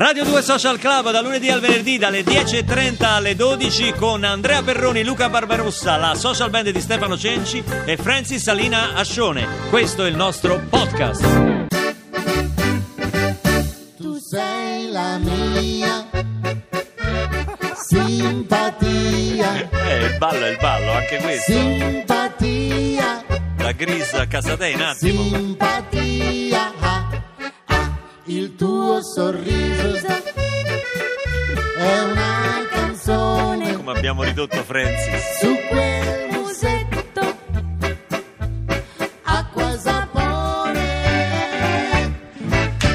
Radio 2 Social Club da lunedì al venerdì dalle 10.30 alle 12 con Andrea Perroni, Luca Barbarossa, la social band di Stefano Cenci e Francis Salina Ascione. Questo è il nostro podcast. Tu sei la mia simpatia, Eh, il ballo è il ballo, anche questo. simpatia, La gris a casa te in attimo. simpatia. Il tuo sorriso è una canzone Come abbiamo ridotto Francis. su quel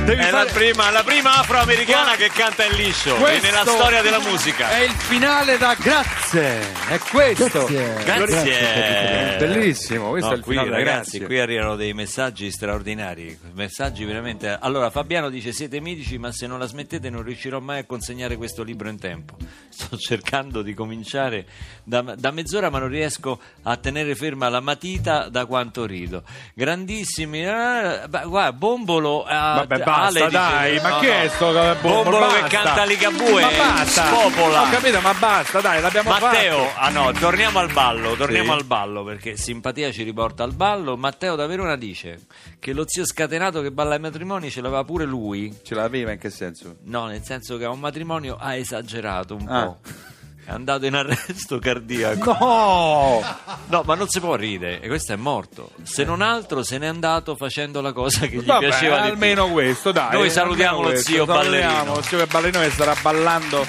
Devi È la fare- prima, la prima afroamericana che canta in liscio e nella storia della musica. È il finale da grazie. È questo. Grazie. Grazie. Bellissimo, questo No, è il qui finale ragazzi, grazie. qui arrivano dei messaggi straordinari, messaggi veramente... Allora Fabiano dice siete mitici ma se non la smettete non riuscirò mai a consegnare questo libro in tempo. Sto cercando di cominciare da, da mezz'ora ma non riesco a tenere ferma la matita da quanto rido. Grandissimi... eh, beh, guarda, Bombolo... eh, Vabbè, basta, Dice- dai, ma no, che no. è sto Bombolo? Bombolo che Basta. canta Ligabue, Ma basta. spopola. Ho capito, ma basta, dai, l'abbiamo Matteo, fatto. ah no, torniamo al ballo, torniamo Sì. al ballo perché simpatia ci riporta al ballo. Matteo da Verona dice che lo zio scatenato che balla ai matrimoni ce l'aveva pure lui. Ce l'aveva in che senso? No, nel senso che a un matrimonio ha esagerato un Ah. po'. È andato in arresto cardiaco. No! No, ma non si può ridere, e questo è morto. Se non altro se n'è andato facendo la cosa che gli Vabbè, piaceva di più. almeno questo, dai. Noi salutiamo lo questo. zio ballerino. Lo zio che ballerino che starà ballando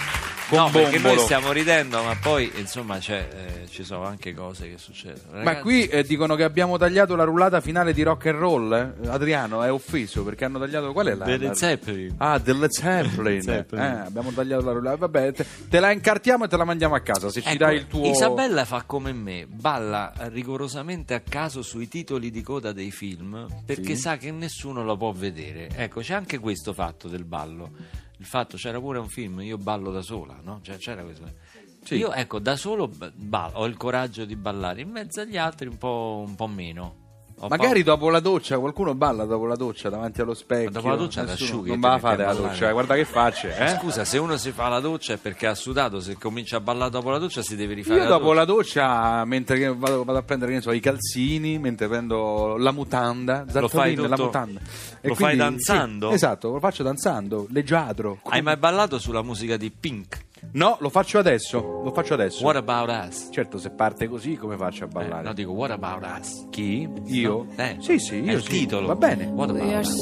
No, perché noi stiamo ridendo, ma poi insomma c'è, eh, ci sono anche cose che succedono. Ma Ragazzi, qui eh, dicono che abbiamo tagliato la rullata finale di rock and roll. eh? Adriano è offeso perché hanno tagliato. Qual è la. Delle Zeppelin. Ah, delle Zeppelin. Zeppelin. Eh, abbiamo tagliato la rullata. Vabbè, te, te la incartiamo e te la mandiamo a casa. Se ci Ecco, dai il tuo. Isabella fa come me, balla rigorosamente a caso sui titoli di coda dei film perché Sì. sa che nessuno lo può vedere. Ecco, c'è anche questo fatto del ballo. Il fatto c'era pure un film, io ballo da sola, no? Cioè, c'era questo. Sì. Io ecco, da solo ballo, ho il coraggio di ballare, in mezzo agli altri un po', un po' meno. Ho Magari paura- dopo la doccia, qualcuno balla dopo la doccia davanti allo specchio. Ma dopo la doccia t'asciughi Non e va a fare la doccia, guarda che faccia. Eh? Scusa, se uno si fa la doccia è perché ha sudato, se comincia a ballare dopo la doccia si deve rifare Io la dopo doccia. la doccia, mentre vado, vado a prendere so, i calzini, mentre prendo la mutanda, Lo fai Zazzolin, la tutto- mutanda. lo fai danzando? sì, esatto, lo faccio danzando, leggiadro. Hai mai ballato sulla musica di Pink? No, lo faccio adesso, lo faccio adesso. What about us? Certo, se parte così, come faccio a Eh, ballare? no, dico what about us? Chi? Io? Eh, Sì, sì, è io il sì. titolo. Va bene. What We are about us?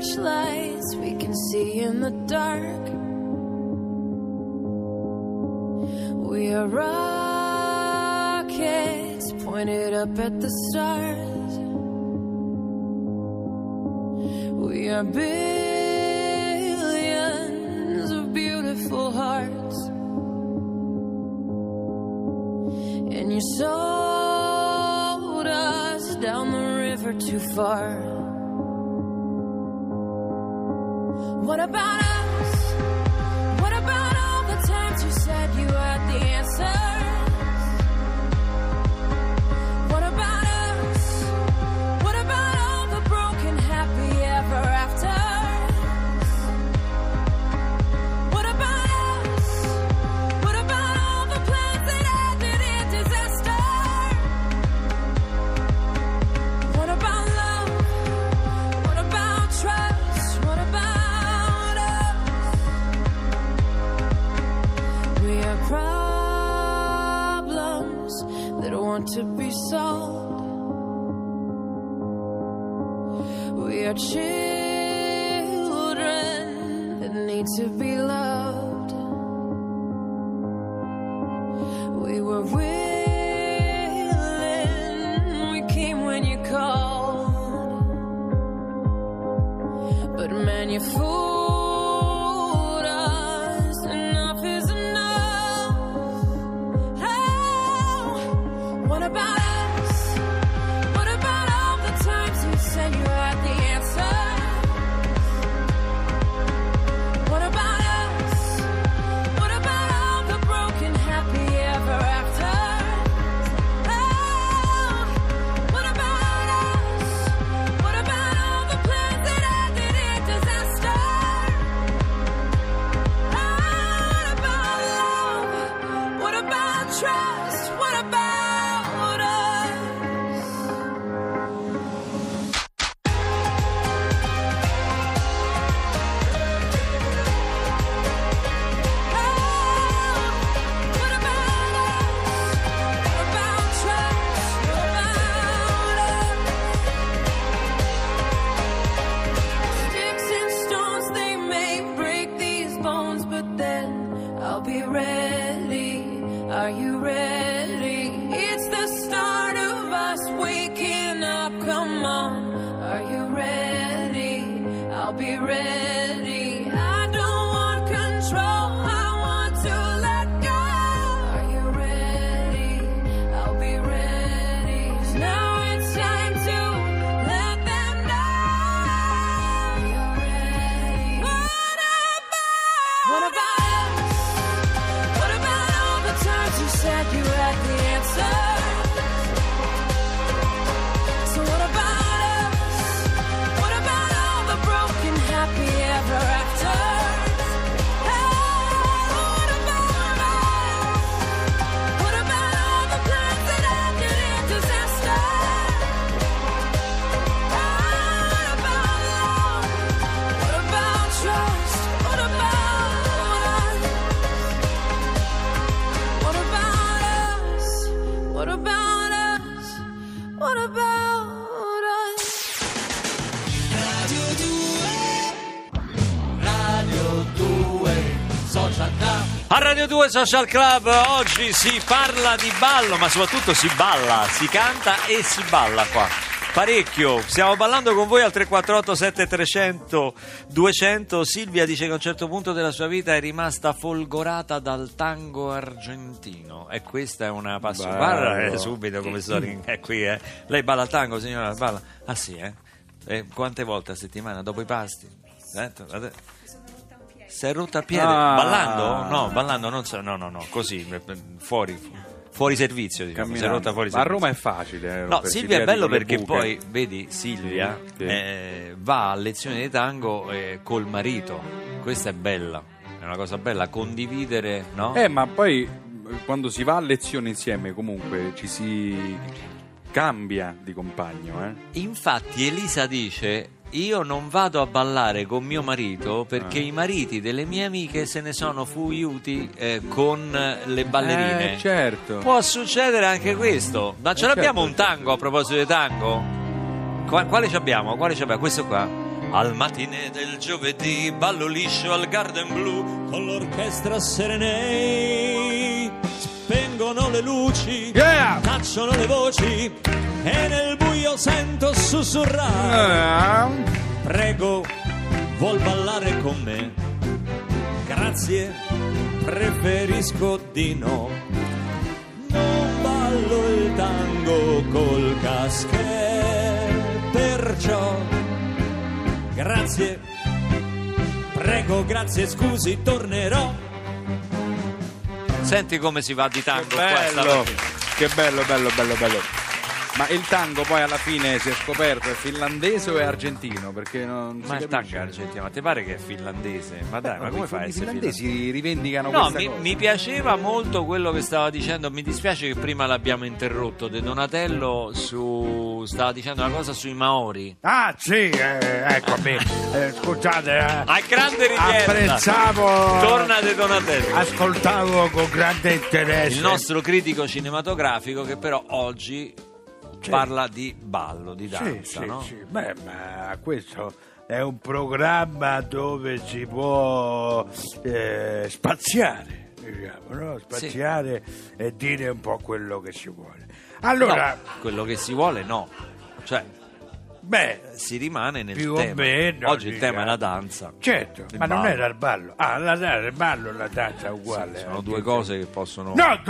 searchlights we can see in the dark. We are rockets pointed up at the stars. We are billions beautiful hearts. And you sold us down the river too far. What about to be sold. We are children that need to be trust. Are you ready? It's the start of us waking up. Come on, are you ready? I'll be ready. said you had the answer. Radio 2 Social Club oggi si parla di ballo, ma soprattutto si balla, si canta e si balla qua. Parecchio, stiamo ballando con voi al 348 7300 200. Silvia dice che a un certo punto della sua vita è rimasta folgorata dal tango argentino e questa è una passione. Guarda eh, subito come sto è qui, eh. Lei balla il tango, signora? Balla? Ah sì, eh? E quante volte a settimana dopo i pasti? Eh, ade- si è rotta il piede Ah. ballando? No, ballando non so, no, no, no, così eh, fuori fuori servizio, diciamo, si è rotta fuori Ma a servizio. Roma è facile. eh, No, Silvia è bello perché poi, vedi, Silvia Sì, sì. eh, va a lezioni di tango eh, col marito. Questa è bella, è una cosa bella, condividere, no? Eh, ma poi eh, quando si va a lezione insieme comunque ci si cambia di compagno, eh? Infatti Elisa dice io non vado a ballare con mio marito perché Ah. i mariti delle mie amiche se ne sono fuiuti eh, con le ballerine. Eh, certo. Può succedere anche questo. Ma ce Eh, l'abbiamo certo. un tango a proposito di tango? Qua- quale ci abbiamo? Quale ci abbiamo? Questo qua. Al mattine del giovedì ballo liscio al Garden Blue con l'orchestra Serenei. Spengono le luci, Yeah! tacciono le voci e nel buio sento sussurrare. Eh, Prego, vuol ballare con me? Grazie, preferisco di no. Non ballo il tango col caschè, perciò grazie, prego, grazie, scusi, tornerò. Senti come si va di tango che bello, stamattina. che bello, bello, bello, bello. Ma il tango poi alla fine si è scoperto è finlandese o è argentino? Perché non si Ma il tango è argentino, ma ti pare che è finlandese? Ma dai, ma come fai a I essere finlandesi finlandese? rivendicano No, questa mi, cosa. mi piaceva molto quello che stava dicendo. Mi dispiace che prima l'abbiamo interrotto. De Donatello su, stava dicendo una cosa sui Maori. Ah sì, eh, eccomi. Eh, scusate, eh, A grande richiesta. apprezzavo, Torna De Donatello. ascoltavo con grande interesse. Il nostro critico cinematografico che però oggi parla di ballo, di Sì, danza, sì, no? sì. Beh, ma questo è un programma dove si può eh, spaziare, diciamo, no? Spaziare e dire un po' quello che si vuole. Allora, No, quello che si vuole no. Cioè, beh, si rimane nel Più o tema. meno, Oggi il diciamo. tema è la danza. certo, Il ma non ballo. era il ballo. Ah, la, la- il ballo e la danza è uguale. Sono eh. due cose che possono... No,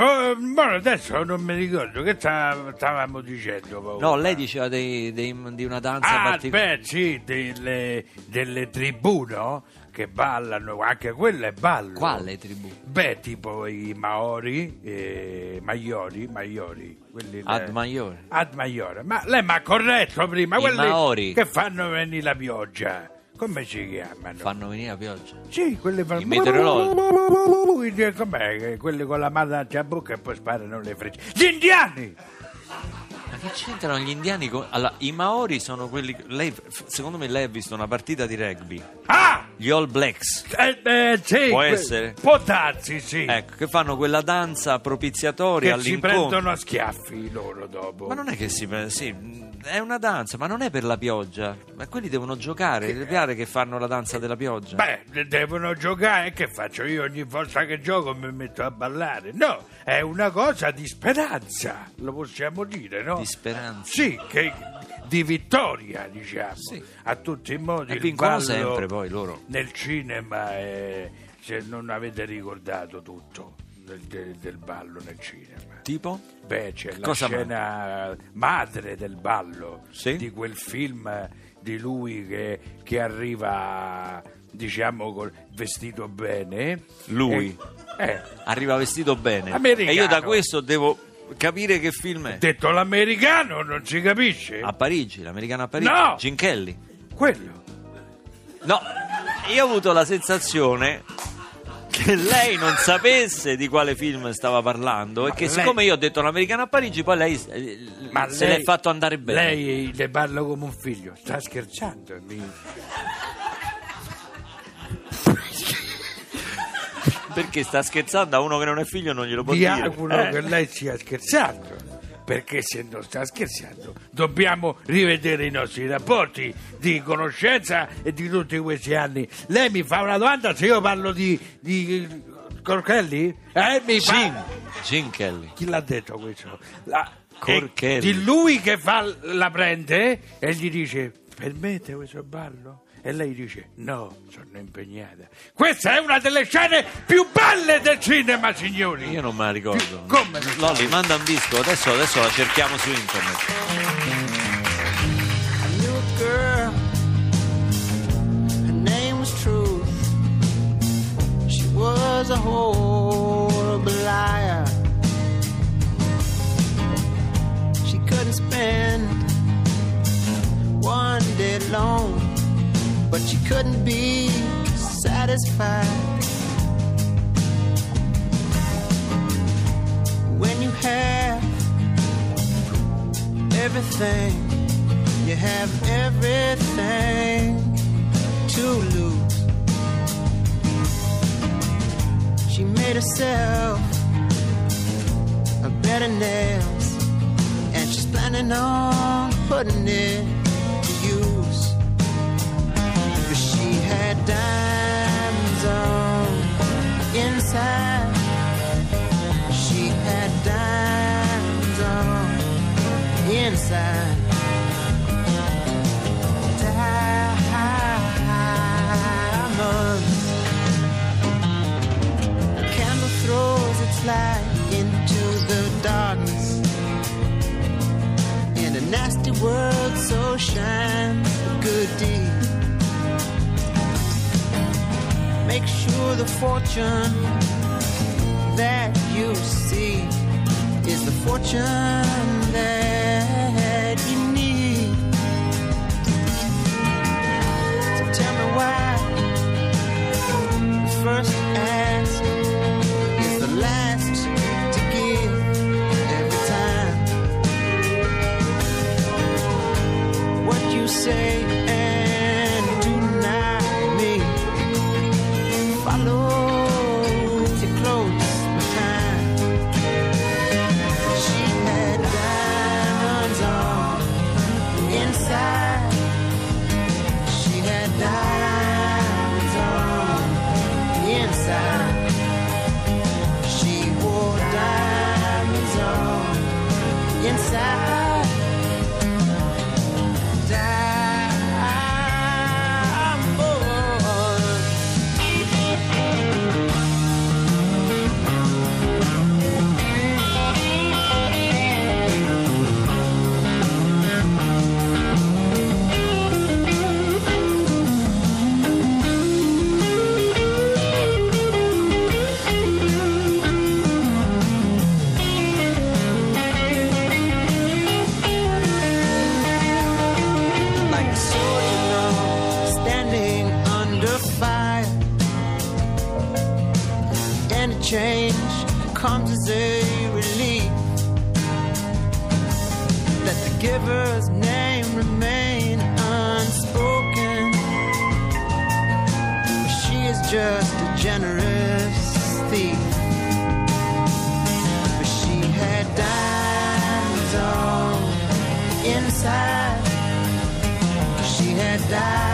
ma adesso non mi ricordo che sta- stavamo dicendo. proprio. No, lei diceva dei- dei- di una danza Ah, particolare. beh, sì, delle, delle tribù, no? Che ballano, anche quello è ballo. Quale tribù? Beh, tipo i Maori, eh, Maiori, Maiori. Quelli Ad le- Maiore. Ad Maiore. Ma lei mi ha corretto prima, I quelli Maori. che fanno venire la pioggia. Come si chiamano? Fanno venire la pioggia. Sì, quelli fanno... I meteorologi. Com'è? che Quelli con la mano a bocca e poi sparano le frecce. Gli indiani! Ma che c'entrano gli indiani con... Allora, i Maori sono quelli... Lei, secondo me lei ha visto una partita di rugby. Ah! Gli All Blacks. Eh, eh, sì, Può que- essere. Può darsi, sì. Ecco, che fanno quella danza propiziatoria che si all'incontro. prendono a schiaffi loro dopo. Ma non è che si... pre- Sì, mh, è una danza, ma non è per la pioggia. Ma quelli devono giocare. Le pare che fanno la danza della pioggia. Beh, de- devono giocare, che faccio io ogni volta che gioco mi metto a ballare? No, è una cosa di speranza, lo possiamo dire, no? Di speranza. Sì, che, di vittoria, diciamo, Sì. a tutti i modi. E il vincono ballo sempre poi loro. Nel cinema, è- se non avete ricordato tutto del, del- del ballo nel cinema. Tipo? Beh, c'è la Cosa scena madre del ballo Sì? di quel film di lui che, che arriva, diciamo, col vestito bene. Lui? E- eh, Arriva vestito bene. Americano. E io da questo devo capire che film è. Detto l'americano, non si capisce? A Parigi, l'americano a Parigi. No! Gin Kelly. Quello. No, io ho avuto la sensazione che lei non sapesse di quale film stava parlando e che lei- siccome io ho detto l'americano a Parigi, poi lei eh, Ma se lei- l'è fatto andare bene. Lei le parlo come un figlio. Sta scherzando. mi- Perché sta scherzando a uno che non è figlio non glielo può Mi dire. auguro Eh. che lei stia scherzando. Perché se non sta scherzando dobbiamo rivedere i nostri rapporti di conoscenza e di tutti questi anni. Lei mi fa una domanda se io parlo di, di Corchelli? Eh, mi fa... Gin, Gin Kelly. Chi l'ha detto questo? La... Corchelli. eh, Di lui che fa, la prende e gli dice permette questo ballo? E lei dice no, sono impegnata. Questa è una delle scene più belle del cinema, signori. Io non me la ricordo. Come non Lolli, manda un disco, adesso, adesso la cerchiamo su internet. You have everything to lose. She made herself a bed of nails, and she's planning on putting it to use. But she had diamonds on inside. She had diamonds on inside. Inside. Generous thief. But she had diamonds on inside. She had diamonds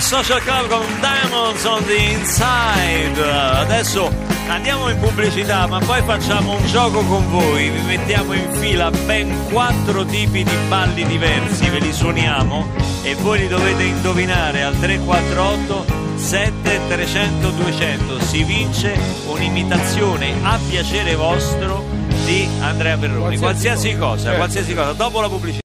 Social Club con Diamonds on the Inside. Adesso andiamo in pubblicità, ma poi facciamo un gioco con voi. Vi mettiamo in fila ben quattro tipi di balli diversi, ve li suoniamo e voi li dovete indovinare al 348 7 300 200 si vince un'imitazione a piacere vostro di Andrea Perroni Qualsiasi qualsiasi cosa, cosa certo. qualsiasi cosa dopo la pubblicità